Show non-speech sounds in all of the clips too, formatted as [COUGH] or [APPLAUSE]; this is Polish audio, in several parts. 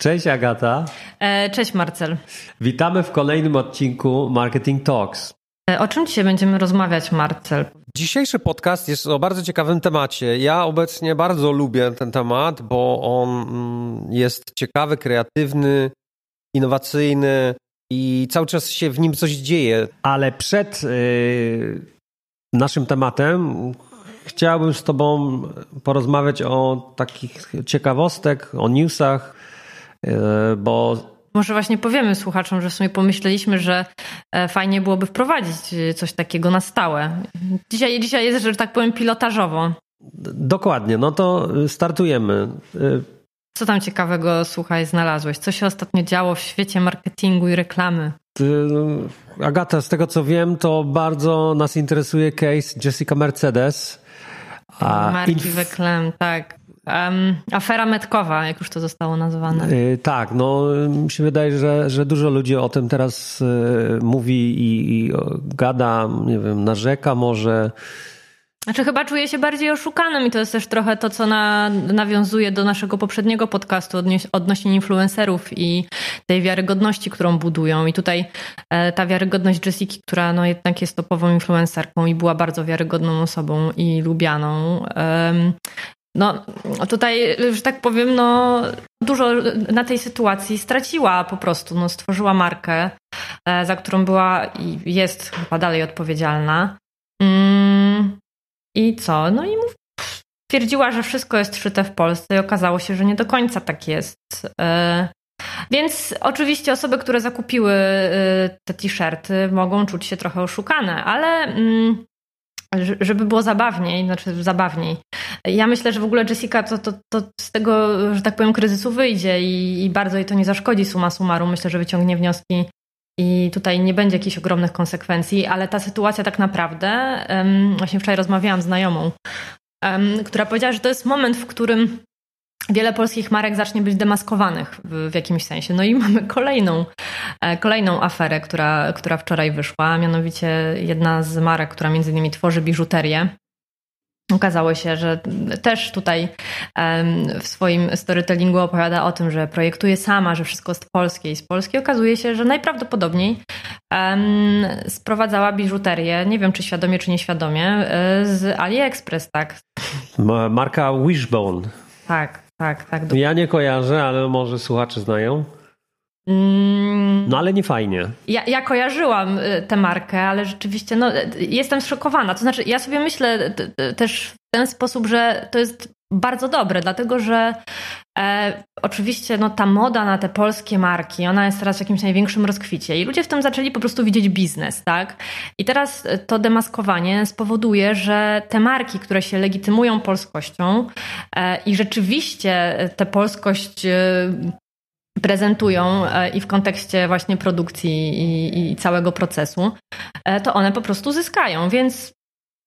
Cześć Agata. E, cześć Marcel. Witamy w kolejnym odcinku Marketing Talks. E, o czym dzisiaj będziemy rozmawiać, Marcel? Dzisiejszy podcast jest o bardzo ciekawym temacie. Ja obecnie bardzo lubię ten temat, bo on mm, jest ciekawy, kreatywny, innowacyjny i cały czas się w nim coś dzieje. Ale przed yy, naszym tematem chciałbym z Tobą porozmawiać o takich ciekawostek, o newsach, bo może właśnie powiemy słuchaczom, że w sumie pomyśleliśmy, że e, fajnie byłoby wprowadzić e, coś takiego na stałe. Dzisiaj, dzisiaj jest, że tak powiem, pilotażowo. Dokładnie, no to startujemy. Co tam ciekawego, słuchaj, znalazłeś? Co się ostatnio działo w świecie marketingu i reklamy? Agata, z tego co wiem, to bardzo nas interesuje case Jessica Mercedes. A Marki inf- reklam, tak. Um, afera metkowa, jak już to zostało nazwane. Yy, tak, no mi się wydaje, że, że dużo ludzi o tym teraz yy, mówi i, i gada, nie wiem, narzeka może. Znaczy chyba czuję się bardziej oszukanym i to jest też trochę to, co na, nawiązuje do naszego poprzedniego podcastu odnośnie influencerów i tej wiarygodności, którą budują. I tutaj e, ta wiarygodność Jessica, która no jednak jest topową influencerką i była bardzo wiarygodną osobą i lubianą, no tutaj, że tak powiem, no dużo na tej sytuacji straciła po prostu. No, stworzyła markę, e, za którą była i jest chyba dalej odpowiedzialna. Mm, I co? No i twierdziła, że wszystko jest szyte w Polsce i okazało się, że nie do końca tak jest. E, więc oczywiście osoby, które zakupiły e, te t-shirty mogą czuć się trochę oszukane, ale mm, żeby było zabawniej, znaczy zabawniej. Ja myślę, że w ogóle Jessica to, to, to z tego, że tak powiem, kryzysu wyjdzie i, i bardzo jej to nie zaszkodzi suma summarum. Myślę, że wyciągnie wnioski i tutaj nie będzie jakichś ogromnych konsekwencji, ale ta sytuacja tak naprawdę, um, właśnie wczoraj rozmawiałam z znajomą, um, która powiedziała, że to jest moment, w którym wiele polskich marek zacznie być demaskowanych w, w, jakimś sensie. No i [LAUGHS] mamy kolejną, e, kolejną aferę, która, która wczoraj wyszła, mianowicie jedna z marek, która między innymi tworzy biżuterię. Okazało się, że też tutaj w swoim storytellingu opowiada o tym, że projektuje sama, że wszystko jest polskie i z Polski. Okazuje się, że najprawdopodobniej sprowadzała biżuterię, nie wiem czy świadomie, czy nieświadomie, e, z AliExpress, tak? Marka Wishbone. Tak, tak, tak. Ja nie kojarzę, ale może słuchacze znają. Mm. No ale nie fajnie. Ja, ja kojarzyłam y, tę markę, ale rzeczywiście no, jestem zszokowana. To znaczy, ja sobie myślę też w ten sposób, że to jest bardzo dobre, dlatego że e, oczywiście no, ta moda na te polskie marki, ona jest teraz w jakimś największym rozkwicie i ludzie w tym zaczęli po prostu widzieć biznes, tak? I teraz to demaskowanie spowoduje, że te marki, które się legitymują polskością e, i rzeczywiście tę polskość e, prezentują e, i w kontekście właśnie produkcji i, i, całego procesu, e, to one po prostu zyskają, więc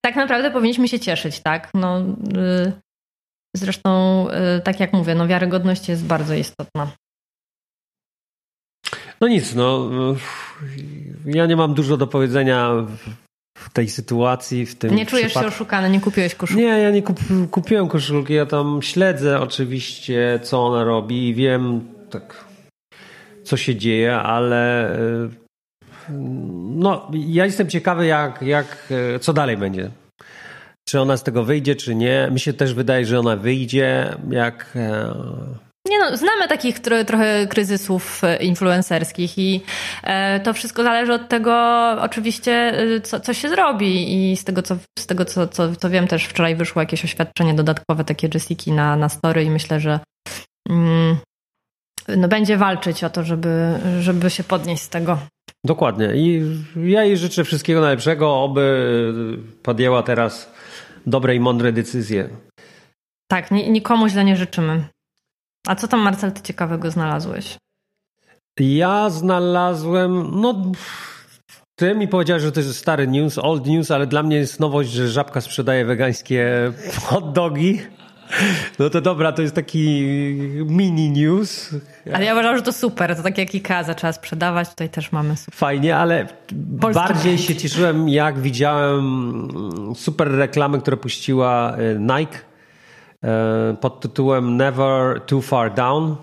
tak naprawdę powinniśmy się cieszyć, tak? No, y, zresztą, y, tak jak mówię, no wiarygodność jest bardzo istotna. No nic, no ja nie mam dużo do powiedzenia w tej sytuacji, w tym Nie czujesz przypadku. się oszukany, nie kupiłeś koszulki? Nie, ja nie kup kupiłem koszulki, ja tam śledzę oczywiście, co ona robi i wiem tak, co się dzieje, ale no, ja jestem ciekawy, jak, jak, co dalej będzie. Czy ona z tego wyjdzie, czy nie. Mi się też wydaje, że ona wyjdzie, jak. E, nie no, znamy takich tro, trochę kryzysów influencerskich i e, to wszystko zależy od tego oczywiście, co, co się zrobi i z tego, co, z tego co, co wiem, też wczoraj wyszło jakieś oświadczenie dodatkowe, takie Jessiki na, na story i myślę, że mm, no będzie walczyć o to, żeby, żeby się podnieść z tego. Dokładnie. I ja jej życzę wszystkiego najlepszego, oby podjęła teraz dobre i mądre decyzje. Tak, nikomu źle nie życzymy. A co tam, Marcel, ty ciekawego znalazłeś? Ja znalazłem, no ty mi powiedziałeś, że to jest stary news, old news, ale dla mnie jest nowość, że Żabka sprzedaje wegańskie [LAUGHS] hot dogi. No to dobra, to jest taki mini news. Ale ja uważam, że to super. To tak jak IKEA zaczęła sprzedawać, tutaj też mamy super. Fajnie, ale Polski bardziej się cieszyłem, jak widziałem super reklamy, które puściła e, Nike e, pod tytułem Never Too Far Down.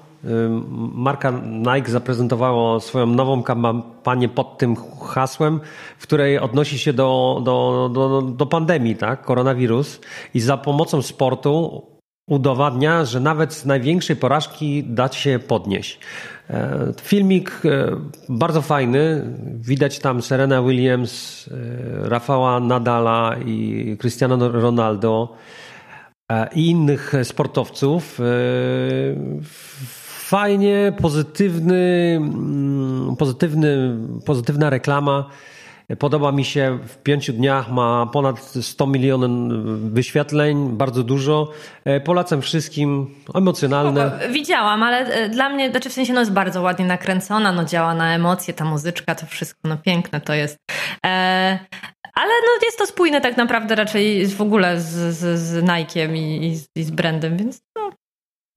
Marka Nike zaprezentowała swoją nową kampanię pod tym hasłem, w której odnosi się do, do, do, do pandemii, tak? Koronawirus. I za pomocą sportu udowadnia, że nawet z największej porażki da się podnieść. E, filmik e, bardzo fajny. Widać tam Serena Williams, e, Rafała Nadala i Cristiano Ronaldo i innych sportowców. Fajnie, pozytywny, mm, pozytywny, pozytywna reklama. Podoba mi się, w pięciu dniach ma ponad 100 milionów wyświetleń, bardzo dużo. E, polecam wszystkim, emocjonalne. widziałam, ale e, dla mnie, znaczy w sensie no jest bardzo ładnie nakręcona, no działa na emocje, ta muzyczka, to wszystko, no piękne to jest. E, ale no jest to spójne tak naprawdę raczej w ogóle z, z, z Nike'iem i, i, z, i z brandem, więc no,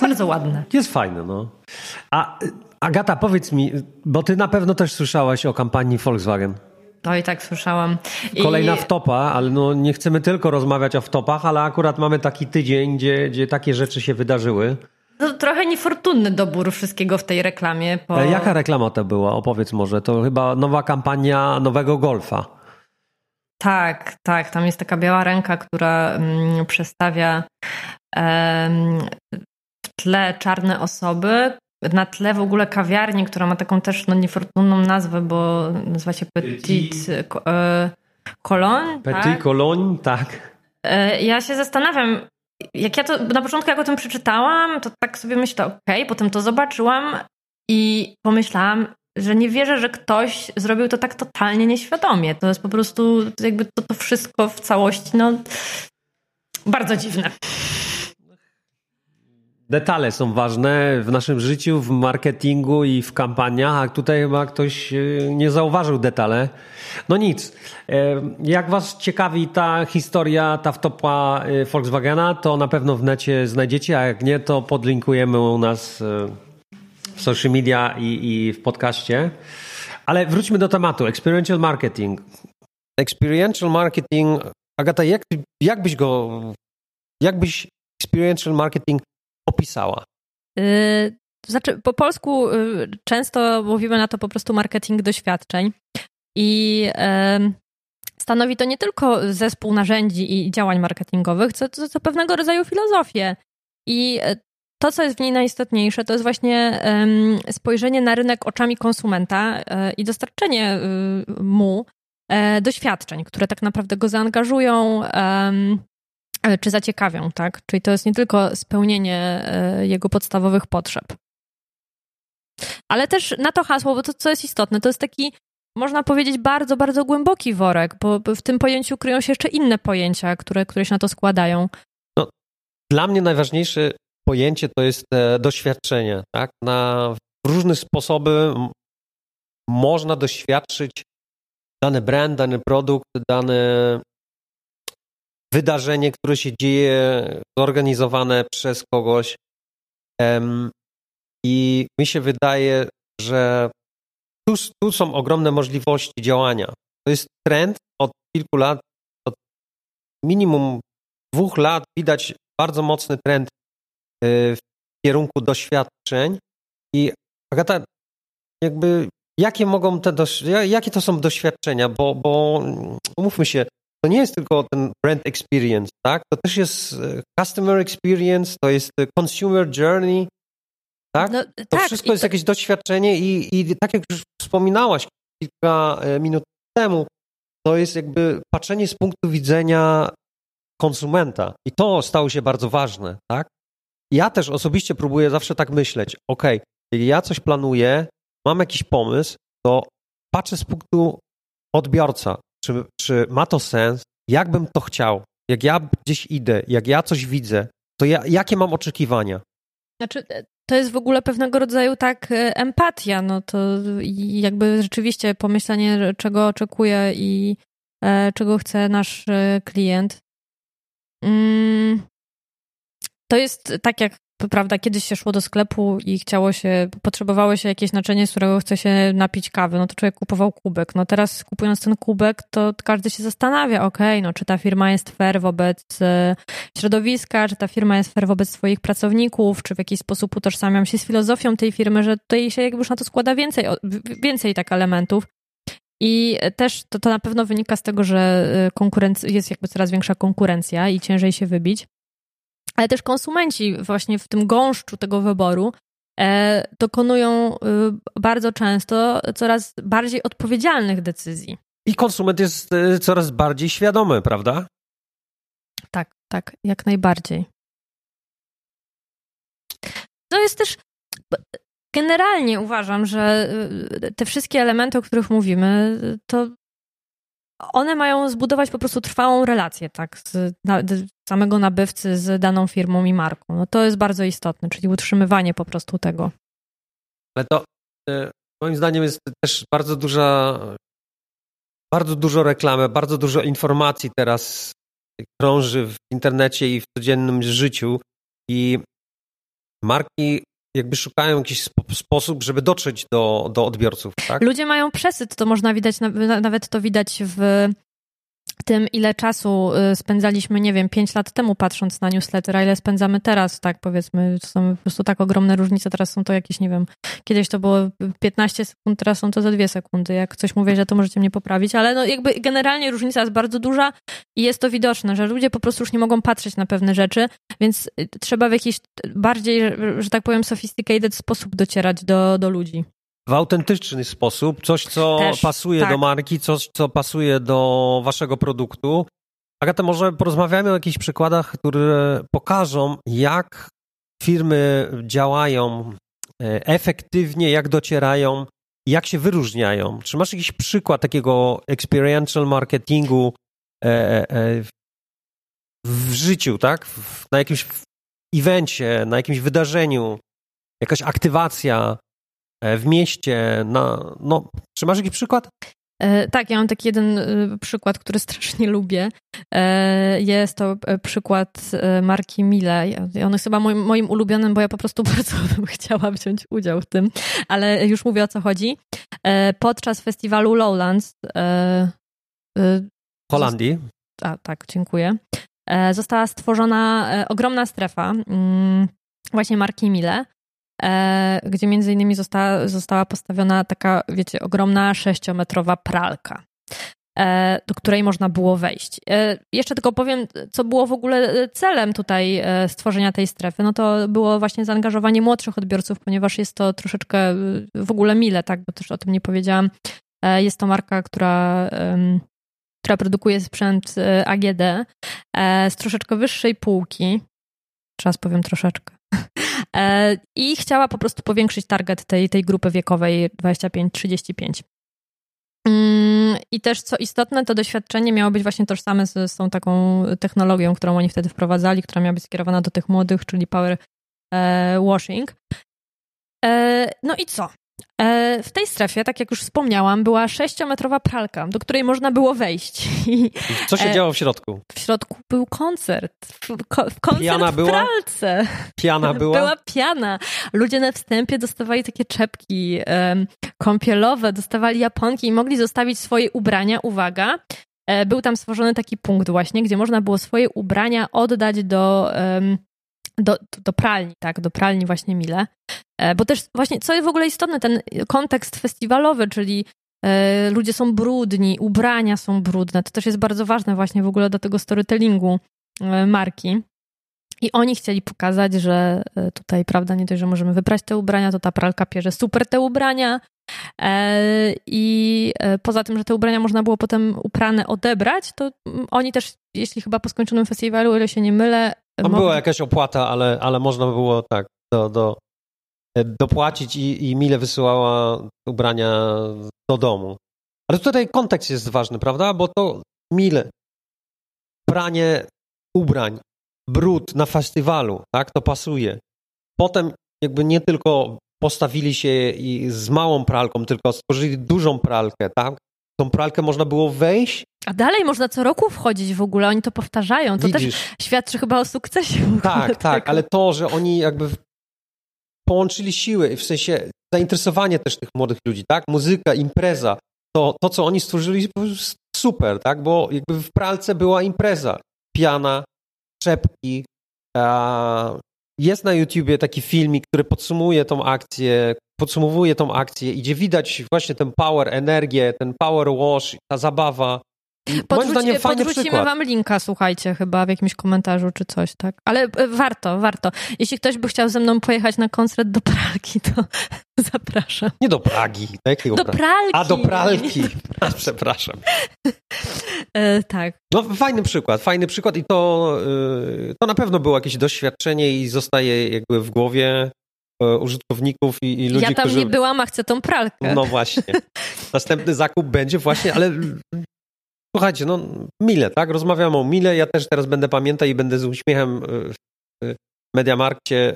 bardzo ładne. Jest fajne, no. A Agata, powiedz mi, bo ty na pewno też słyszałaś o kampanii Volkswagen. To i tak słyszałam. Kolejna I... wtopa, ale no nie chcemy tylko rozmawiać o wtopach, ale akurat mamy taki tydzień, gdzie, gdzie takie rzeczy się wydarzyły. To trochę niefortunny dobór wszystkiego w tej reklamie. Po... Jaka reklama to była? Opowiedz może. To chyba nowa kampania nowego Golfa. Tak, tak. Tam jest taka biała ręka, która mm, przedstawia w tle czarne osoby, na tle w ogóle kawiarni, która ma taką też no, niefortunną nazwę, bo nazywa się Petit e, Cologne. Petit tak? Cologne, tak. E, ja się zastanawiam, jak ja to na początku jak o tym przeczytałam, to tak sobie myślę, okej, okay, potem to zobaczyłam i pomyślałam, że nie wierzę, że ktoś zrobił to tak totalnie nieświadomie. To jest po prostu jakby to, to wszystko w całości, no bardzo dziwne. Detale są ważne w naszym życiu, w marketingu i w kampaniach, a tutaj chyba ktoś e, nie zauważył detale. No nic. E, jak Was ciekawi ta historia, ta wtopa e, Volkswagena, to na pewno w necie znajdziecie, a jak nie, to podlinkujemy u nas w social media i, i w podcaście. Ale wróćmy do tematu. Experiential marketing. Experiential marketing, Agata, jak, jak byś go, jak byś experiential marketing opisała? Yy, znaczy, po polsku yy, często mówimy na to po prostu marketing doświadczeń. I yy, stanowi to nie tylko zespół narzędzi i działań marketingowych, co, co, co pewnego rodzaju filozofię. I y, to, co jest w niej najistotniejsze, to jest właśnie spojrzenie na rynek oczami konsumenta y, i dostarczenie y, mu doświadczeń, które tak naprawdę go zaangażują, czy zaciekawią, tak? Czyli to jest nie tylko spełnienie e, jego podstawowych potrzeb. Ale też na to hasło, bo to, co jest istotne, to jest taki, można powiedzieć, bardzo, bardzo głęboki worek, bo w tym pojęciu kryją się jeszcze inne pojęcia, które, które się na to składają. No, dla mnie najważniejsze pojęcie to jest e, doświadczenie, tak? Na różne sposoby można doświadczyć dany brand, dany produkt, dane wydarzenie, które się dzieje, zorganizowane przez kogoś. I mi się wydaje, że tu, tu są ogromne możliwości działania. To jest trend od kilku lat, od minimum dwóch lat widać bardzo mocny trend y, w kierunku doświadczeń. I Agata, jakby jakie mogą te, jakie to są doświadczenia, bo, bo umówmy się, to nie jest tylko ten brand experience, tak? To też jest e, customer experience, to jest e, consumer journey, tak? No, to tak, wszystko jest to... jakieś doświadczenie i, i tak jak już wspominałaś kilka e, minut temu, to jest jakby patrzenie z punktu widzenia konsumenta i to stało się bardzo ważne, tak? Ja też osobiście próbuję zawsze tak myśleć, ok, jeśli ja coś planuję, mam jakiś pomysł, to patrzę z punktu odbiorca, czy, czy ma to sens? Jak bym to chciał? Jak ja gdzieś idę, jak ja coś widzę, to ja, jakie mam oczekiwania? Znaczy, e, to jest w ogóle pewnego rodzaju tak e, empatia, no to jakby rzeczywiście pomyślenie, czego oczekuje i e, czego chce nasz klient. Mm, to jest tak jak prawda, kiedyś się szło do sklepu i chciało się, potrzebowało się jakieś naczynie, z którego chce się napić kawy, no to człowiek kupował kubek. No teraz kupując ten kubek, to każdy się zastanawia, okej, okay, no czy ta firma jest fair wobec e, środowiska, czy ta firma jest fair wobec swoich pracowników, czy w jakiś sposób utożsamiam się z filozofią tej firmy, że tutaj się jakby już na to składa więcej, więcej tak elementów. I też to, to na pewno wynika z tego, że e, konkurencja, jest jakby coraz większa konkurencja i ciężej się wybić. Ale też konsumenci właśnie w tym gąszczu tego wyboru e, dokonują e, bardzo często coraz bardziej odpowiedzialnych decyzji. I konsument jest coraz bardziej świadomy, prawda? Tak, tak, jak najbardziej. To jest też Generalnie uważam, że y, te wszystkie elementy, o których mówimy, to one mają zbudować po prostu trwałą relację, tak, z, samego nabywcy z daną firmą i marką. No to jest bardzo istotne, czyli utrzymywanie po prostu tego. Ale to y, moim zdaniem jest też bardzo duża, bardzo dużo reklamy, bardzo dużo informacji teraz krąży w internecie i w codziennym życiu i marki jakby szukają jakiś sposób, żeby dotrzeć do, do odbiorców, tak? Ludzie mają przesyt, to można widać, nawet to widać w tym, ile czasu y, spędzaliśmy, nie wiem, 5 lat temu patrząc na newsletter, a ile spędzamy teraz, tak powiedzmy, są po prostu tak ogromne różnice, teraz są to jakieś, nie wiem, kiedyś to było 15 sekund, teraz są to za 2 sekundy. Jak coś mówię, że to możecie mnie poprawić, ale no jakby generalnie różnica jest bardzo duża i jest to widoczne, że ludzie po prostu już nie mogą patrzeć na pewne rzeczy, więc y, trzeba w jakiś bardziej, że tak powiem, sophisticated sposób docierać do, do ludzi w autentyczny sposób, coś, co Też, pasuje tak. do marki, coś, co pasuje do waszego produktu. Agata, może porozmawiamy o jakichś przykładach, które pokażą, jak firmy działają e, efektywnie, jak docierają, jak się wyróżniają. Czy masz jakiś przykład takiego experiential marketingu e, e, w życiu, tak? Na jakimś evencie, na jakimś wydarzeniu, jakaś aktywacja, w mieście, na, no, czy masz jakiś przykład? E, tak, ja mam taki jeden e, przykład, który [LAUGHS] strasznie lubię. Jest to przykład marki Mile. On jest chyba moim, moim ulubionym, bo ja po prostu [LAUGHS] bardzo bym chciała wziąć udział w tym, ale już mówię o co chodzi. Podczas festiwalu Lowlands w Holandii. A, tak, dziękuję. Została stworzona ogromna strefa mm, właśnie marki Mile E, gdzie między innymi została, została postawiona taka, wiecie, ogromna sześciometrowa pralka e, do której można było wejść. E, jeszcze tylko powiem, co było w ogóle celem tutaj stworzenia tej strefy. No to było właśnie zaangażowanie młodszych odbiorców, ponieważ jest to troszeczkę w ogóle mile, tak, bo też o tym nie powiedziałam. Jest to marka, która, która produkuje sprzęt AGD z troszeczkę wyższej półki. Czas powiem troszeczkę. E, I chciała po prostu powiększyć target tej, tej grupy wiekowej 25-35. Mm, I też co istotne, to doświadczenie miało być właśnie tożsame z, z tą taką technologią, którą oni wtedy wprowadzali, która miała być skierowana do tych młodych, czyli power e, washing. E, no i co? E, w tej strefie, tak jak już wspomniałam, była sześciometrowa pralka, do której można było wejść. Co się e, działo w środku? W środku był koncert. Koncert piana w była? pralce. Piana [LAUGHS] była? Była piana. Ludzie na wstępie dostawali takie czepki kąpielowe, dostawali japonki i mogli zostawić swoje ubrania. Uwaga, e, był tam stworzony taki punkt właśnie, gdzie można było swoje ubrania oddać do um, do, do pralni, tak, do pralni właśnie Mile. E, bo też właśnie, co jest w ogóle istotne, ten kontekst festiwalowy, czyli e, ludzie są brudni, ubrania są brudne, to też jest bardzo ważne właśnie w ogóle do tego storytellingu e, marki. I oni chcieli pokazać, że tutaj, prawda, nie dość, że możemy wyprać te ubrania, to ta pralka pierze super te ubrania. I poza tym, że te ubrania można było potem uprane odebrać, to oni też, jeśli chyba po skończonym festiwalu, o ile się nie mylę, tam była jakaś opłata, ale, ale można było tak do, do, e, dopłacić i, i Mile wysyłała ubrania do domu. Ale tutaj kontekst jest ważny, prawda? Bo to Mile, pranie ubrań, brud na festiwalu, tak? To pasuje. Potem jakby nie tylko postawili się i z małą pralką, tylko stworzyli dużą pralkę, tak? Tą pralkę można było wejść A dalej można co roku wchodzić w ogóle, oni to powtarzają. To Widzisz. też świadczy chyba o sukcesie. Tak, tak, ale to, że oni jakby połączyli siły, w sensie zainteresowanie też tych młodych ludzi, tak? Muzyka, impreza, to, to co oni stworzyli, super, tak? Bo jakby w pralce była impreza, piana, czepki. Jest na YouTubie taki filmik, który podsumuje tą akcję, podsumowuje tą akcję, gdzie widać właśnie ten power, energię, ten power wash, ta zabawa. Podrzuć, zdaniem podrzucimy przykład. wam linka, słuchajcie, chyba w jakimś komentarzu czy coś, tak? Ale e, warto, warto. Jeśli ktoś by chciał ze mną pojechać na koncert do Pragi, to [LAUGHS] zapraszam. Nie do Pragi. Do, do pralki. A, do pralki. [LAUGHS] A, przepraszam. E, tak. No fajny przykład, fajny przykład i to, e, to na pewno było jakieś doświadczenie i zostaje jakby w głowie e, użytkowników i, i ludzi, Ja tam którzy... nie byłam, a chcę tą pralkę. No właśnie. [LAUGHS] Następny zakup będzie właśnie, ale Słuchajcie, no mile, tak? Rozmawiamy o mile. Ja też teraz będę pamiętał i będę z uśmiechem w Mediamarkcie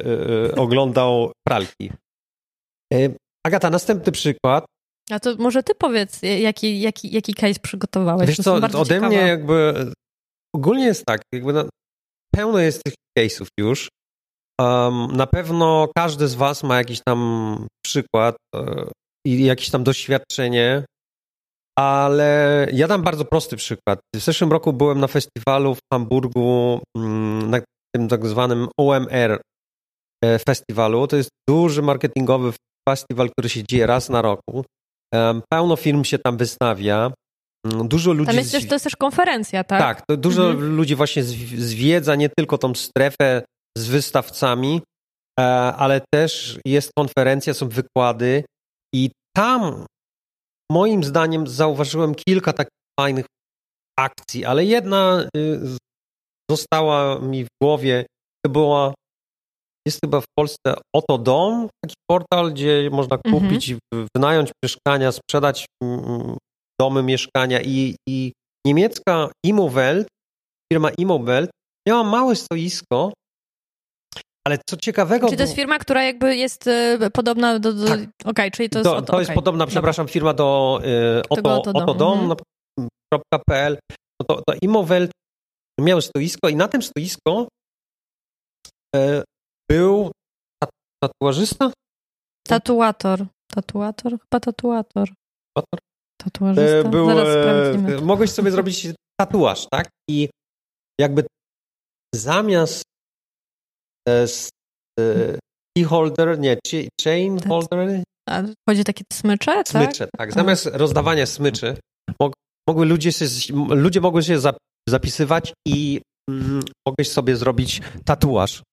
oglądał pralki. Agata, następny przykład. A to może ty powiedz, jaki, jaki, jaki case przygotowałeś? Wiesz co, ode ciekawa. mnie jakby ogólnie jest tak, jakby na, pełno jest tych case'ów już. Um, na pewno każdy z was ma jakiś tam przykład i jakieś tam doświadczenie ale ja dam bardzo prosty przykład. W zeszłym roku byłem na festiwalu w Hamburgu, mm, na tym tak zwanym OMR e, festiwalu. To jest duży marketingowy festiwal, który się dzieje raz na roku. Pełno firm się tam wystawia. Mm, dużo ludzi. Tam jest też, to jest też konferencja, tak? Tak, dużo mhm. ludzi właśnie zwiedza nie tylko tą strefę z wystawcami, e, ale też jest konferencja, są wykłady i tam moim zdaniem zauważyłem kilka takich fajnych akcji, ale jedna y, została mi w głowie, to była jest chyba w Polsce Oto Dom, taki portal, gdzie można mhm. kupić, mhm. wynająć mieszkania, sprzedać mm, domy, mieszkania i, i niemiecka Immowelt, firma Immowelt miała małe stoisko ale co ciekawego. Czy to jest firma, która jakby jest y, podobna do. do... Tak. Okej, okay, czyli to jest. Do, to jest okay. podobna, przepraszam, firma do y, Oto, otodom.pl. Mhm. No to, to Immowelt miał stoisko i na tym stoisko y, był tatuażysta? Tatuator. Tatuator? Chyba tatuator. Tatuator? Tatuażysta? Był, Zaraz sprawdzimy. Mogłeś sobie zrobić tatuaż, tak? I jakby zamiast key holder, nie, chain tak. holder. A chodzi o takie smycze, tak? Smycze, tak. Zamiast rozdawania smyczy, mogły ludzie, się, ludzie mogły się zapisywać i mm, mogłeś sobie zrobić tatuaż.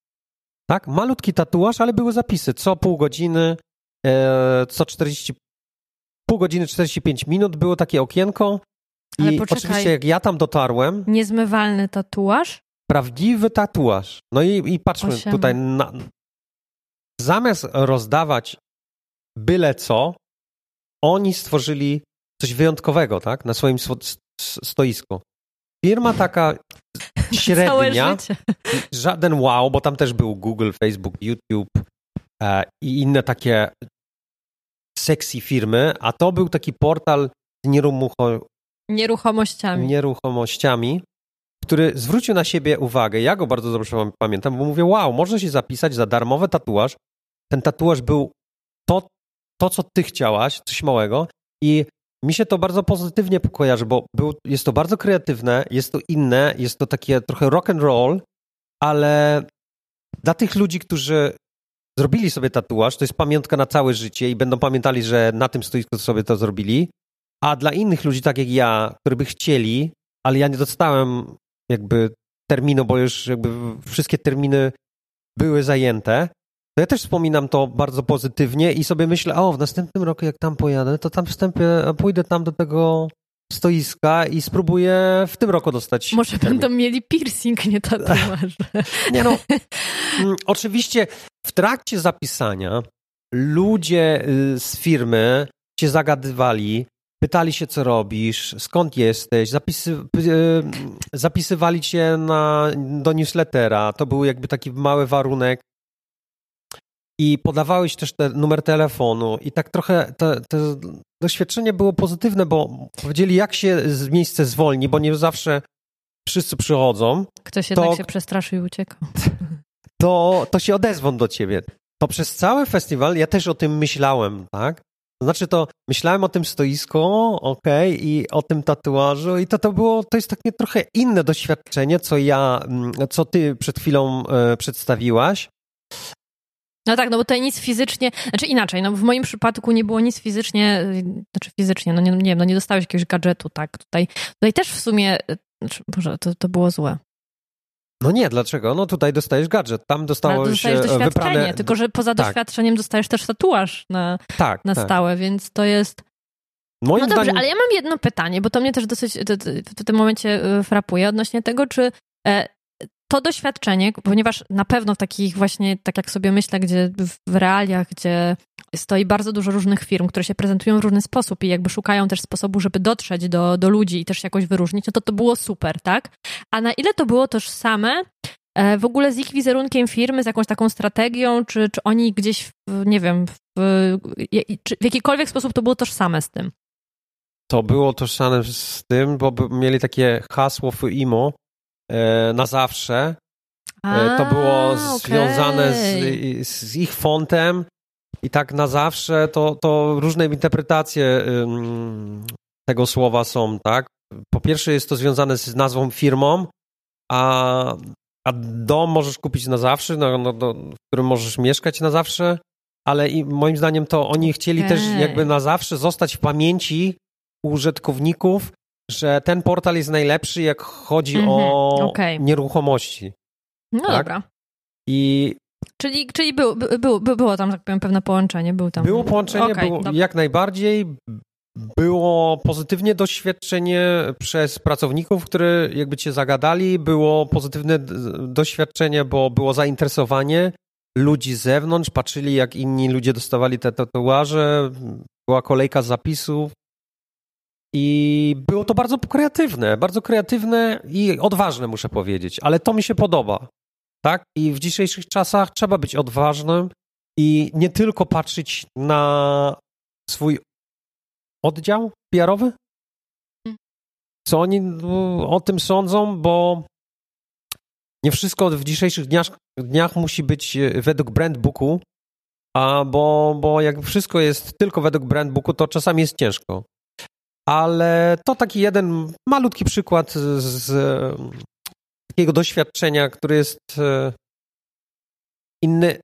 Tak? Malutki tatuaż, ale były zapisy. Co pół godziny, e, co 40, pół godziny 45 minut było takie okienko. Ale I poczekaj, oczywiście jak ja tam dotarłem... Niezmywalny tatuaż? Prawdziwy tatuaż. No i, i patrzmy Osiem. tutaj. Na, zamiast rozdawać byle co, oni stworzyli coś wyjątkowego, tak? Na swoim stoisku. Firma taka [LAUGHS] średnia, żaden wow, bo tam też był Google, Facebook, YouTube e, i inne takie sexy firmy, a to był taki portal z nieruchomo nieruchomościami. nieruchomościami, który zwrócił na siebie uwagę. Ja go bardzo dobrze pamiętam, bo mówię, wow, można się zapisać za darmowy tatuaż. Ten tatuaż był to, to co ty chciałaś, coś małego i mi się to bardzo pozytywnie kojarzy, bo był, jest to bardzo kreatywne, jest to inne, jest to takie trochę rock and roll, ale dla tych ludzi, którzy zrobili sobie tatuaż, to jest pamiątka na całe życie i będą pamiętali, że na tym stoisku sobie to zrobili, a dla innych ludzi, tak jak ja, którzy by chcieli, ale ja nie dostałem jakby terminu, bo już jakby wszystkie terminy były zajęte, to ja też wspominam to bardzo pozytywnie i sobie myślę, o, w następnym roku jak tam pojadę, to tam wstępie, pójdę tam do tego stoiska i spróbuję w tym roku dostać. Może termin. będą mieli piercing, nie tatuaż. [LAUGHS] nie no, [LAUGHS] mm, oczywiście w trakcie zapisania ludzie y, z firmy cię zagadywali, pytali się, co robisz, skąd jesteś, zapisy, e, zapisywali cię na, do newslettera. To był jakby taki mały warunek. i podawałeś też ten numer telefonu i tak trochę to, doświadczenie było pozytywne, bo powiedzieli jak się z miejsce zwolni, bo nie zawsze wszyscy przychodzą. Ktoś jednak to, się przestraszył i uciekał. To, to się odezwą do ciebie. To przez cały festiwal ja też o tym myślałem, tak? Znaczy to myślałem o tym stoisku, okej, okay, i o tym tatuażu i to, to było, to jest takie trochę inne doświadczenie, co ja, mm, co ty przed chwilą e, przedstawiłaś. No tak, no bo tutaj nic fizycznie, znaczy inaczej, no w moim przypadku nie było nic fizycznie, znaczy fizycznie, no nie, nie wiem, no nie dostałeś jakiegoś gadżetu, tak, tutaj, tutaj też w sumie, znaczy, Boże, to, to było złe. No nie, dlaczego? No tutaj dostajesz gadżet, tam dostałeś no, dostajesz doświadczenie, wyprane... tylko że poza tak. doświadczeniem dostajesz też tatuaż na, tak, na tak. stałe, więc to jest... Moim no dobrze, zdaniem... ale ja mam jedno pytanie, bo to mnie też dosyć w tym momencie y, frapuje odnośnie tego, czy e, to doświadczenie, ponieważ na pewno w takich właśnie, tak jak sobie myślę, gdzie w realiach, gdzie stoi bardzo dużo różnych firm, które się prezentują w różny sposób i jakby szukają też sposobu, żeby dotrzeć do, do ludzi i też się jakoś wyróżnić, no to to było super, tak? A na ile to było tożsame e, w ogóle z ich wizerunkiem firmy, z jakąś taką strategią, czy, czy oni gdzieś, w, nie wiem, w, czy w jakikolwiek sposób to było tożsame z tym? To było tożsame z tym, bo mieli takie hasło FIMO, na zawsze. A, to było okay. związane z, z, ich fontem i tak na zawsze to, to różne interpretacje tego słowa są, tak? Po pierwsze jest to związane z nazwą firmą, a, a dom możesz kupić na zawsze, no, no, do, w którym możesz mieszkać na zawsze, ale i moim zdaniem to oni chcieli okay. też jakby na zawsze zostać w pamięci użytkowników że ten portal jest najlepszy, jak chodzi mm -hmm, o okay. nieruchomości. No tak? dobra. I Czyli, czyli był, był, był, było tam, tak powiem, pewne połączenie. Był tam... Było połączenie, okay, było, jak najbardziej. Było pozytywnie doświadczenie przez pracowników, które jakby cię zagadali. Było pozytywne doświadczenie, bo było zainteresowanie ludzi z zewnątrz. Patrzyli, jak inni ludzie dostawali te tatuaże. Była kolejka zapisów. I było to bardzo kreatywne, bardzo kreatywne i odważne, muszę powiedzieć, ale to mi się podoba. Tak? I w dzisiejszych czasach trzeba być odważnym i nie tylko patrzeć na swój oddział PR-owy, co oni o tym sądzą, bo nie wszystko w dzisiejszych dniach, dniach musi być według brandbooku, a bo, bo jak wszystko jest tylko według brandbooku, to czasami jest ciężko ale to taki jeden malutki przykład z, z takiego doświadczenia, który jest e, inny,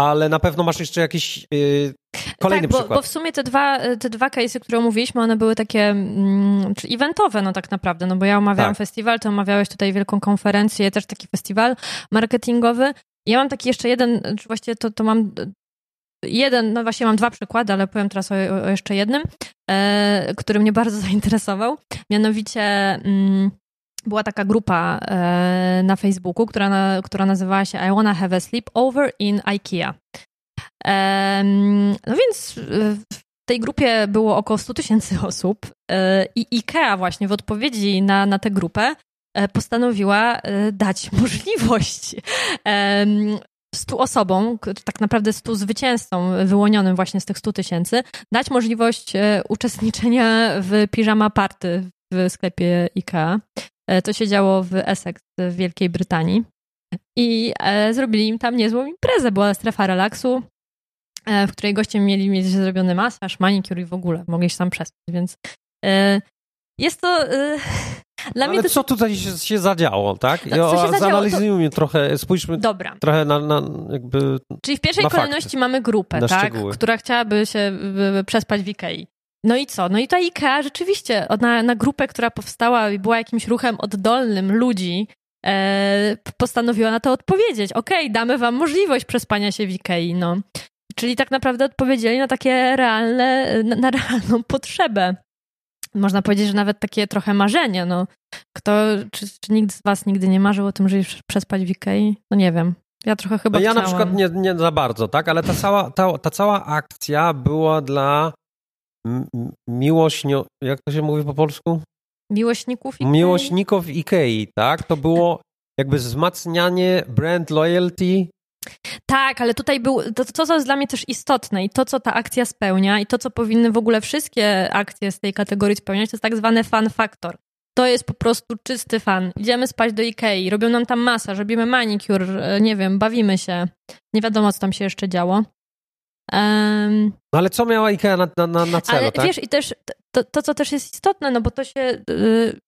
ale na pewno masz jeszcze jakiś yy, kolejny tak, bo, przykład. bo w sumie te dwa, te dwa case'y, które omówiliśmy, one były takie mm, eventowe, no tak naprawdę, no bo ja omawiałam tak. festiwal, ty omawiałeś tutaj wielką konferencję, też taki festiwal marketingowy. Ja mam taki jeszcze jeden, czy właściwie to, to mam jeden, no właśnie mam dwa przykłady, ale powiem teraz o, o jeszcze jednym, e, który mnie bardzo [LAUGHS] zainteresował. Mianowicie mm, była taka grupa e, na Facebooku, która, na, która nazywała się I Wanna Have a Sleepover in IKEA. E, no więc e, w tej grupie było około 100 tysięcy osób e, i IKEA właśnie w odpowiedzi na, na tę grupę e, postanowiła dać [LAUGHS] możliwość stu osobom, tak naprawdę stu zwycięzcom wyłonionym właśnie z tych stu tysięcy, dać możliwość e, uczestniczenia w piżama party w sklepie IKEA. E, to się działo w Essex w Wielkiej Brytanii. I e, zrobili im tam niezłą imprezę. Była strefa relaksu, w której goście mieli mieć zrobiony masaż, manicure i w ogóle. Mogli się tam przespać, więc jest to dla Ale to... co tutaj się, się zadziało, tak? No, co się zanalizujmy to... trochę, spójrzmy Dobra. trochę na, na jakby Czyli w pierwszej kolejności fakty. mamy grupę, tak? Szczegóły. Która chciałaby się przespać w Ikei. No i co? No i ta IKEA rzeczywiście na, na grupę, która powstała i była jakimś ruchem oddolnym ludzi, e, postanowiła na to odpowiedzieć. Okej, okay, damy wam możliwość przespania się w Ikei, no. Czyli tak naprawdę odpowiedzieli na takie realne, na, na realną potrzebę można powiedzieć, że nawet takie trochę marzenie. No. Kto, czy, czy nikt z was nigdy nie marzył o tym, żeby przespać w Ikei? No nie wiem. Ja trochę chyba no Ja chciałam. na przykład nie, nie za bardzo, tak? Ale ta cała, ta, ta cała akcja była dla miłośniów, jak to się mówi po polsku? Miłośników Ikei? Miłośników Ikei, tak? To było jakby wzmacnianie brand loyalty Tak, ale tutaj był to, to, co jest dla mnie też istotne i to, co ta akcja spełnia i to, co powinny w ogóle wszystkie akcje z tej kategorii spełniać, to jest tak zwany fan factor. To jest po prostu czysty fan. Idziemy spać do Ikei, robią nam tam masaż, robimy manicure, nie wiem, bawimy się. Nie wiadomo, co tam się jeszcze działo. Um, no ale co miała Ikea na, na, na celu, ale tak? wiesz, i też to, to, co też jest istotne, no bo to się y,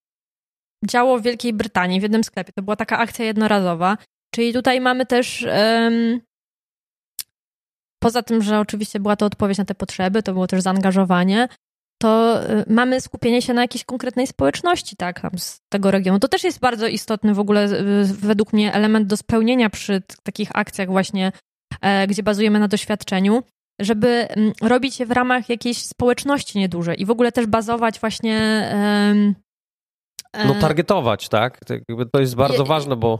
działo w Wielkiej Brytanii w jednym sklepie. To była taka akcja jednorazowa. Czyli tutaj mamy też um, poza tym, że oczywiście była to odpowiedź na te potrzeby, to było też zaangażowanie, to y, mamy skupienie się na jakiejś konkretnej społeczności, tak, tam z tego regionu. To też jest bardzo istotny w ogóle y, według mnie element do spełnienia przy takich akcjach właśnie, e, gdzie bazujemy na doświadczeniu, żeby mm, robić je w ramach jakiejś społeczności niedużej i w ogóle też bazować właśnie no targetować, tak? To jest bardzo ważne, bo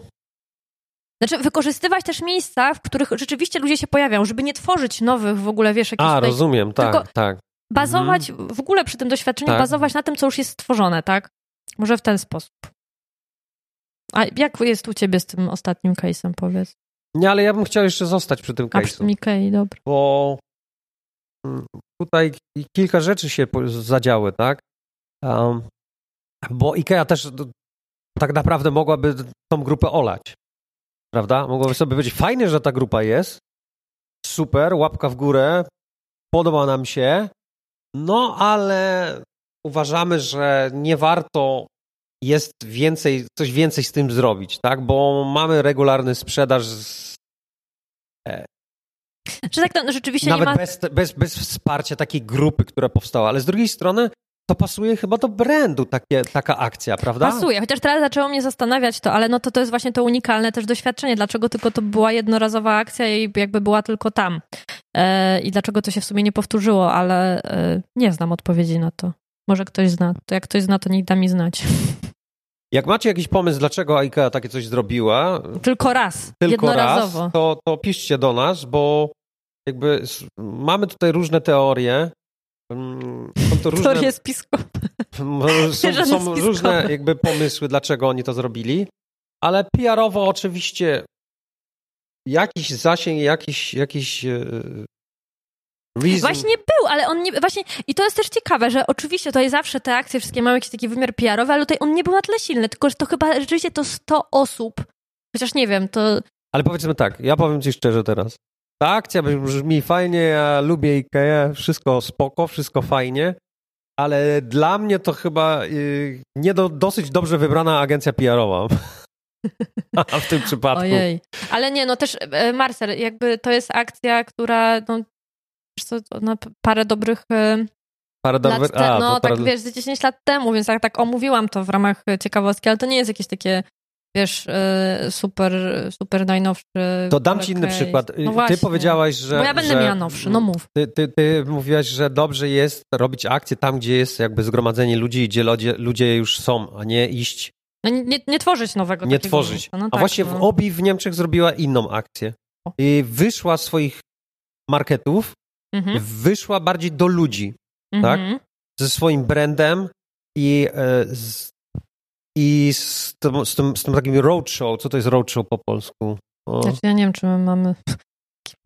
znaczy, wykorzystywać też miejsca, w których rzeczywiście ludzie się pojawiają, żeby nie tworzyć nowych w ogóle, wiesz, jakichś... A, tutaj, rozumiem, tak, tak. Bazować mhm. w ogóle przy tym doświadczeniu, tak. bazować na tym, co już jest stworzone, tak? Może w ten sposób. A jak jest u ciebie z tym ostatnim case'em, powiedz? Nie, ale ja bym chciał jeszcze zostać przy tym case'u. A przy tym Ikei, dobra. Bo mm, tutaj kilka rzeczy się zadziały, tak? Um, bo Ikea też tak naprawdę mogłaby tą grupę olać prawda? Mogłoby sobie powiedzieć, fajnie, że ta grupa jest, super, łapka w górę, podoba nam się, no ale uważamy, że nie warto jest więcej, coś więcej z tym zrobić, tak? Bo mamy regularny sprzedaż z, e, że tak, no, rzeczywiście Nawet nie ma... bez, bez, bez wsparcia takiej grupy, która powstała. Ale z drugiej strony to pasuje chyba do brandu takie, taka akcja, prawda? Pasuje, chociaż teraz zaczęło mnie zastanawiać to, ale no to, to jest właśnie to unikalne też doświadczenie. Dlaczego tylko to była jednorazowa akcja i jakby była tylko tam? E, I dlaczego to się w sumie nie powtórzyło, ale e, nie znam odpowiedzi na to. Może ktoś zna. To jak ktoś zna, to niech da mi znać. [LAUGHS] Jak macie jakiś pomysł, dlaczego IKEA takie coś zrobiła? Tylko raz, tylko jednorazowo. Raz, to, to piszcie do nas, bo jakby mamy tutaj różne teorie. Mm, są to różne, Teorie spiskowe. [LAUGHS] Są, są [LAUGHS] różne jakby pomysły, dlaczego oni to zrobili, ale PR-owo oczywiście jakiś zasięg, jakiś, jakiś e, Reason. Właśnie był, ale on nie. Właśnie, I to jest też ciekawe, że oczywiście tutaj zawsze te akcje wszystkie mają jakiś taki wymiar PR-owy, ale tutaj on nie był na tyle silny, tylko że to chyba rzeczywiście to 100 osób. Chociaż nie wiem, to. Ale powiedzmy tak, ja powiem ci szczerze teraz. Ta akcja brzmi fajnie, ja lubię Ikea, wszystko spoko, wszystko fajnie, ale dla mnie to chyba yy, nie do, dosyć dobrze wybrana agencja PR-owa. A [LAUGHS] w tym przypadku. Ojej. Ale nie, no też e, Marcel, jakby to jest akcja, która no, co, na parę dobrych e, Parę dobrych, te, a, no tak parę... wiesz, 10 lat temu, więc tak, tak omówiłam to w ramach ciekawostki, ale to nie jest jakieś takie wiesz, y, super, super najnowszy. To dam ci inny przykład. No ty powiedziałaś, że. Bo ja będę że, miała nowszy, no mów. Ty, ty, ty mówiłaś, że dobrze jest robić akcje tam, gdzie jest jakby zgromadzenie ludzi, gdzie ludzie, ludzie już są, a nie iść. No nie, nie, nie tworzyć nowego Nie tworzyć. No tak, a właśnie no. w OBI w Niemczech zrobiła inną akcję. I wyszła z swoich marketów, mhm. wyszła bardziej do ludzi, tak? mhm. tak? Ze swoim brandem i e, z i z tym, z, tym, z tym takim roadshow, co to jest roadshow po polsku? O. Znaczy, ja nie wiem, czy my mamy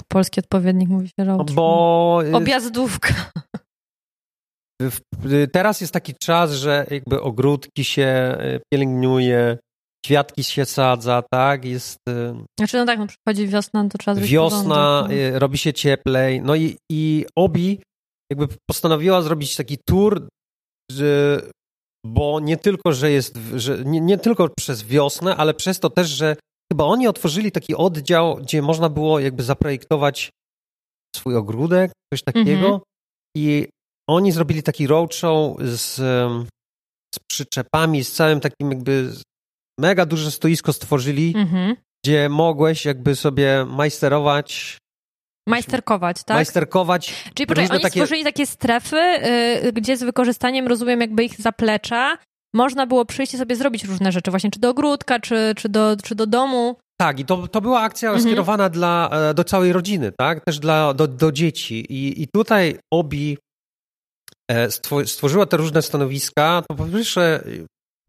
polski odpowiednik, mówi się roadshow. Bo... Objazdówka. Teraz jest taki czas, że jakby ogródki się y, pielęgnuje, kwiatki się sadza, tak? Jest... Y, znaczy, no tak, no przychodzi wiosna, to czas Wiosna, porządek, no. Y, robi się cieplej, no i, i Obi jakby postanowiła zrobić taki tour, że bo nie tylko, że jest, że nie, nie, tylko przez wiosnę, ale przez to też, że chyba oni otworzyli taki oddział, gdzie można było jakby zaprojektować swój ogródek, coś takiego mm -hmm. i oni zrobili taki roadshow z, z przyczepami, z całym takim jakby mega duże stoisko stworzyli, mm -hmm. gdzie mogłeś jakby sobie majsterować Majsterkować, tak? Majsterkować. Czyli poczekaj, oni takie... stworzyli takie strefy, yy, gdzie z wykorzystaniem, rozumiem, jakby ich zaplecza, można było przyjść i sobie zrobić różne rzeczy, właśnie czy do ogródka, czy, czy, do, czy do domu. Tak, i to, to była akcja mhm. skierowana dla, e, do całej rodziny, tak? Też dla, do, do dzieci. I, I tutaj Obi e, stworzyła te różne stanowiska. To po pierwsze,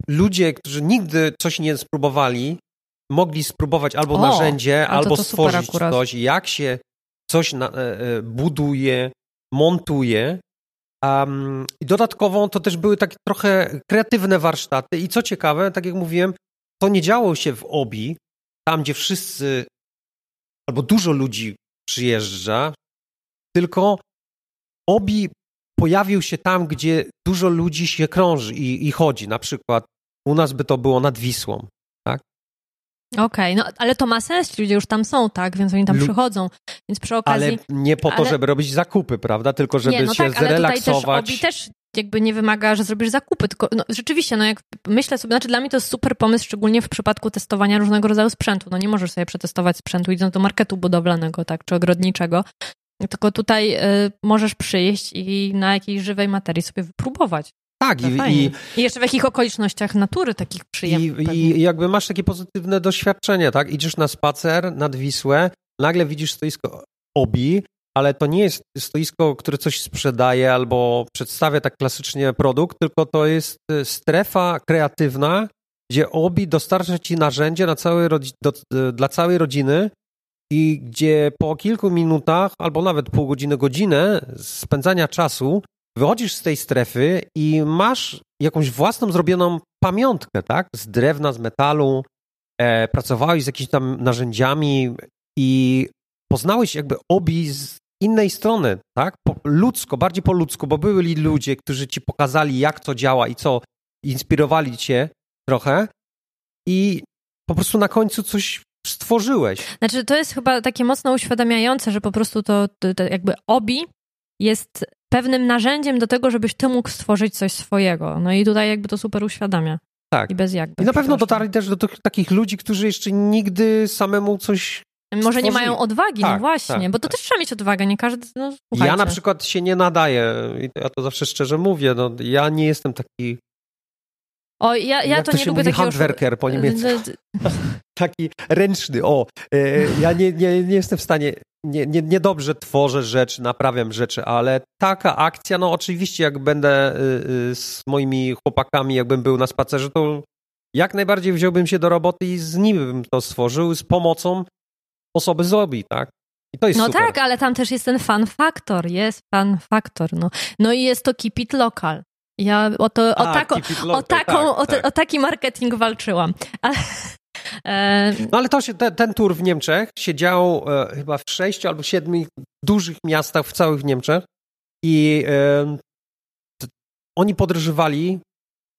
ludzie, którzy nigdy coś nie spróbowali, mogli spróbować albo o, narzędzie, albo to to stworzyć coś, jak się coś na, e, e, buduje, montuje. Um, I dodatkowo to też były takie trochę kreatywne warsztaty. I co ciekawe, tak jak mówiłem, to nie działo się w OBI, tam gdzie wszyscy albo dużo ludzi przyjeżdża, tylko OBI pojawił się tam, gdzie dużo ludzi się krąży i, i chodzi. Na przykład u nas by to było nad Wisłą? Okej, okay, no ale to ma sens, ludzie już tam są, tak, więc oni tam Lu przychodzą, więc przy okazji... Ale nie po to, ale... żeby robić zakupy, prawda, tylko żeby nie, no się tak, zrelaksować. Ale tutaj też, też jakby nie wymaga, że zrobisz zakupy, tylko no, rzeczywiście, no jak myślę sobie, znaczy dla mnie to jest super pomysł, szczególnie w przypadku testowania różnego rodzaju sprzętu, no nie możesz sobie przetestować sprzętu idąc do marketu budowlanego, tak, czy ogrodniczego, tylko tutaj y, możesz przyjść i na jakiejś żywej materii sobie wypróbować. Tak, i, i, I, jeszcze w jakich okolicznościach natury takich przyjemnych. I, I, jakby masz takie pozytywne doświadczenie, tak? Idziesz na spacer nad Wisłę, nagle widzisz stoisko obi, ale to nie jest stoisko, które coś sprzedaje albo przedstawia tak klasycznie produkt, tylko to jest y, strefa kreatywna, gdzie obi dostarcza ci narzędzie na całe, do, dla całej rodziny i gdzie po kilku minutach albo nawet pół godziny, godzinę spędzania czasu wychodzisz z tej strefy i masz jakąś własną zrobioną pamiątkę, tak? Z drewna, z metalu, e, pracowałeś z jakimiś tam narzędziami i poznałeś jakby obi z innej strony, tak? Po, ludzko, bardziej po ludzku, bo byli ludzie, którzy ci pokazali, jak to działa i co, inspirowali cię trochę i po prostu na końcu coś stworzyłeś. Znaczy, to jest chyba takie mocno uświadamiające, że po prostu to, to, to jakby obi jest pewnym narzędziem do tego, żebyś ty mógł stworzyć coś swojego. No i tutaj jakby to super uświadamia. Tak. I bez jakby. I na pewno dotarli też do takich ludzi, którzy jeszcze nigdy samemu coś może nie mają odwagi, no tak, no właśnie, tak, bo to tak. też trzeba mieć odwagę, nie każdy, no, Ja na przykład się nie nadaję, i ja to zawsze szczerze mówię, no, ja nie jestem taki... O, ja, ja to, to nie lubię takiego... handwerker po niemiecku. [LAUGHS] taki ręczny, o. E, ja nie, nie, nie jestem w stanie, nie, nie, niedobrze tworzę rzeczy, naprawiam rzeczy, ale taka akcja, no oczywiście jak będę y, y, z moimi chłopakami, jakbym był na spacerze, to jak najbardziej wziąłbym się do roboty i z nimi bym to stworzył z pomocą osoby z tak? I to jest no super. tak, ale tam też jest ten fan faktor, jest fan faktor, no. No i jest to keep it local. Ja o, to, o, A, tako, o, taką, tak, o, te, tak. o, taki marketing walczyłam. [LAUGHS] Ale. No ale to się, te, ten tour w Niemczech się dział e, chyba w sześciu albo siedmiu dużych miastach w całych Niemczech i e, t, oni podróżowali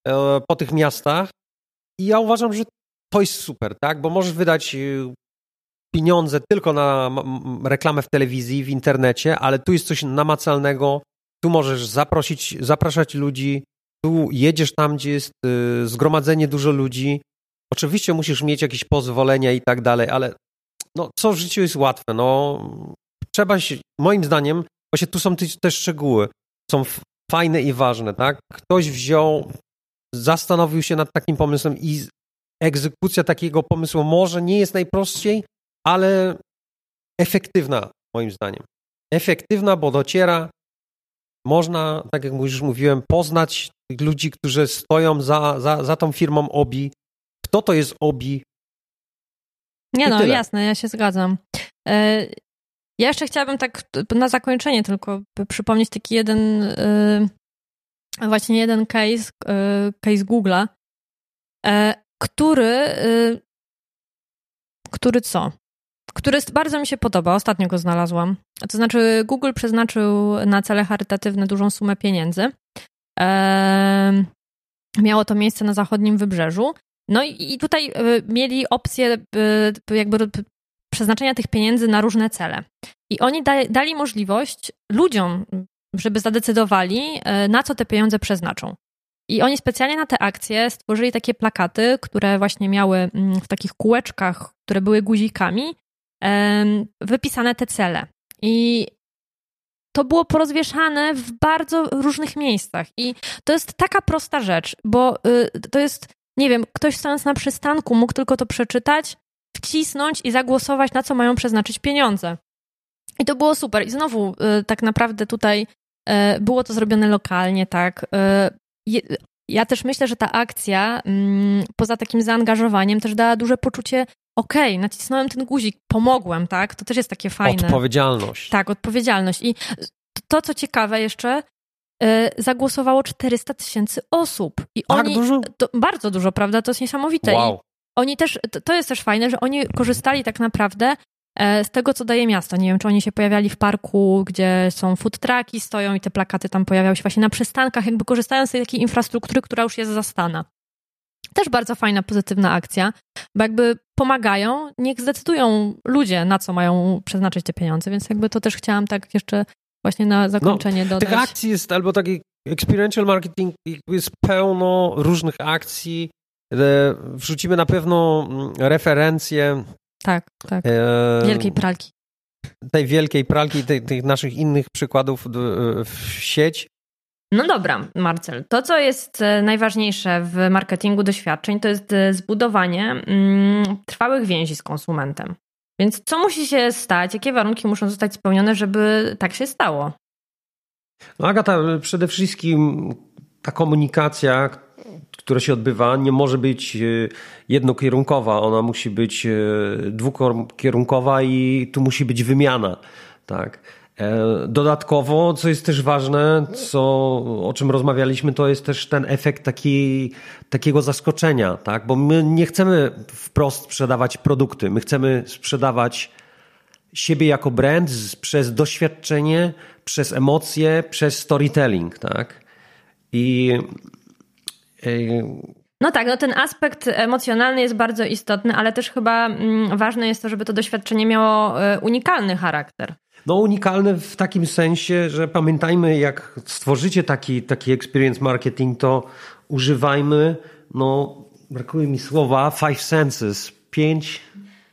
e, po tych miastach i ja uważam, że to jest super, tak? Bo możesz wydać e, pieniądze tylko na reklamę w telewizji, w internecie, ale tu jest coś namacalnego, tu możesz zaprosić, zapraszać ludzi, tu jedziesz tam, gdzie jest y, zgromadzenie dużo ludzi. Oczywiście musisz mieć jakieś pozwolenia i tak dalej, ale no, co w życiu jest łatwe? No, trzeba się, moim zdaniem, właśnie tu są te szczegóły, są fajne i ważne, tak? Ktoś wziął, zastanowił się nad takim pomysłem i egzekucja takiego pomysłu może nie jest najprościej, ale efektywna, moim zdaniem. Efektywna, bo dociera, można, tak jak już mówiłem, poznać ludzi, którzy stoją za, za, za tą firmą OBI, kto to jest OBI. Nie I no, tyle. jasne, ja się zgadzam. E, ja jeszcze chciałabym tak na zakończenie tylko przypomnieć taki jeden, e, właśnie jeden case, e, case Google'a, który, który co? który bardzo mi się podoba. Ostatnio go znalazłam. To znaczy, Google przeznaczył na cele charytatywne dużą sumę pieniędzy. Miało to miejsce na zachodnim wybrzeżu. No i, i tutaj y, mieli opcję y, jakby przeznaczenia tych pieniędzy na różne cele. I oni da, dali możliwość ludziom, żeby zadecydowali, y, na co te pieniądze przeznaczą. I oni specjalnie na te akcje stworzyli takie plakaty, które właśnie miały mm, w takich kółeczkach, które były guzikami wypisane te cele. I to było porozwieszane w bardzo różnych miejscach. I to jest taka prosta rzecz, bo y, to jest, nie wiem, ktoś stojąc na przystanku mógł tylko to przeczytać, wcisnąć i zagłosować, na co mają przeznaczyć pieniądze. I to było super. I znowu, y, tak naprawdę tutaj y, było to zrobione lokalnie, tak. ja też myślę, że ta akcja, mm, poza takim zaangażowaniem, też dała duże poczucie, okej, okay, nacisnąłem ten guzik, pomogłem, tak? To też jest takie fajne. Odpowiedzialność. Tak, odpowiedzialność. I to, co ciekawe jeszcze, zagłosowało 400 tysięcy osób. I tak oni, dużo? To, bardzo dużo, prawda? To jest niesamowite. Wow. I oni też, to, to jest też fajne, że oni korzystali tak naprawdę e, z tego, co daje miasto. Nie wiem, czy oni się pojawiali w parku, gdzie są food trucki, stoją i te plakaty tam pojawiały się właśnie na przystankach, jakby korzystając z tej takiej infrastruktury, która już jest zastana. Też bardzo fajna, pozytywna akcja, bo jakby pomagają, niech zdecydują ludzie, na co mają przeznaczyć te pieniądze, więc jakby to też chciałam tak jeszcze właśnie na zakończenie no, dodać. Tych akcji jest, albo taki experiential marketing, jest pełno różnych akcji. E, wrzucimy na pewno mm, referencje. Tak, tak. E, wielkiej pralki. Tej wielkiej pralki, tych, tych naszych innych przykładów w sieć. No dobra, Marcel. To, co jest e, najważniejsze w marketingu doświadczeń, to jest zbudowanie mm, trwałych więzi z konsumentem. Więc co musi się stać, jakie warunki muszą zostać spełnione, żeby tak się stało? No Agata, przede wszystkim ta komunikacja, która się odbywa, nie może być e, jednokierunkowa. Ona musi być e, dwukierunkowa i tu musi być wymiana. Tak. E, dodatkowo, co jest też ważne, co, o czym rozmawialiśmy, to jest też ten efekt taki, takiego zaskoczenia, tak? Bo my nie chcemy wprost sprzedawać produkty, my chcemy sprzedawać siebie jako brand przez doświadczenie, przez emocje, przez storytelling, tak? I. no tak, no ten aspekt emocjonalny jest bardzo istotny, ale też chyba mm, ważne jest to, żeby to doświadczenie miało e, unikalny charakter. No unikalne w takim sensie, że pamiętajmy, jak stworzycie taki, taki experience marketing, to używajmy, no brakuje mi słowa, five senses, pięć...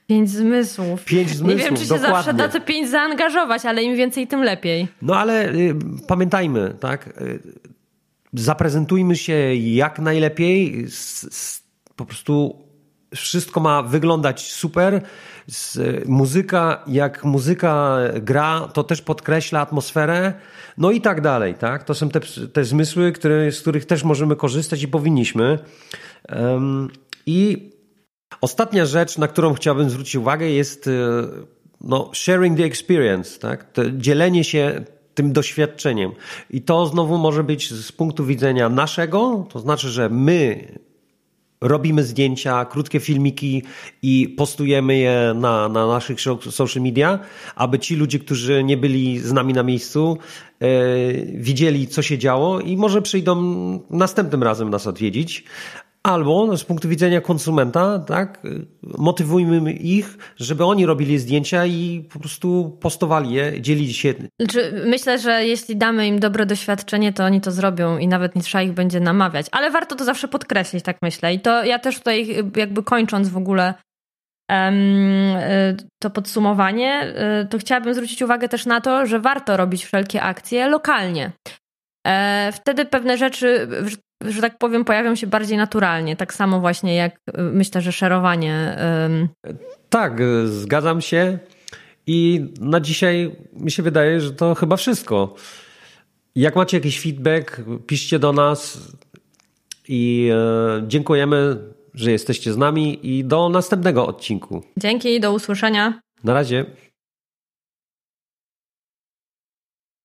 Pięć zmysłów. Pięć zmysłów, Nie wiem, czy się dokładnie. zawsze da te pięć zaangażować, ale im więcej, tym lepiej. No ale y, pamiętajmy, tak? Y, zaprezentujmy się jak najlepiej. S, s, po prostu wszystko ma wyglądać super muzyka, jak muzyka gra, to też podkreśla atmosferę, no i tak dalej, tak? To są te, te zmysły, które, z których też możemy korzystać i powinniśmy. Um, I ostatnia rzecz, na którą chciałbym zwrócić uwagę, jest e, no, sharing the experience, tak? To dzielenie się tym doświadczeniem. I to znowu może być z punktu widzenia naszego, to znaczy, że my robimy zdjęcia, krótkie filmiki i postujemy je na, na naszych social media, aby ci ludzie, którzy nie byli z nami na miejscu, e, widzieli, co się działo i może przyjdą następnym razem nas odwiedzić. Albo z punktu widzenia konsumenta, tak, motywujmy ich, żeby oni robili zdjęcia i po prostu postowali je, dzielili się. Znaczy, myślę, że jeśli damy im dobre doświadczenie, to oni to zrobią i nawet nie trzeba ich będzie namawiać. Ale warto to zawsze podkreślić, tak myślę. I to ja też tutaj, jakby kończąc w ogóle um, to podsumowanie, y, to chciałabym zwrócić uwagę też na to, że warto robić wszelkie akcje lokalnie. E, wtedy pewne rzeczy że tak powiem, pojawią się bardziej naturalnie. Tak samo właśnie jak y, myślę, że szerowanie. Tak, zgadzam się. I na dzisiaj mi się wydaje, że to chyba wszystko. Jak macie jakiś feedback, piszcie do nas i e, dziękujemy, że jesteście z nami i do następnego odcinku. Dzięki, do usłyszenia. Na razie.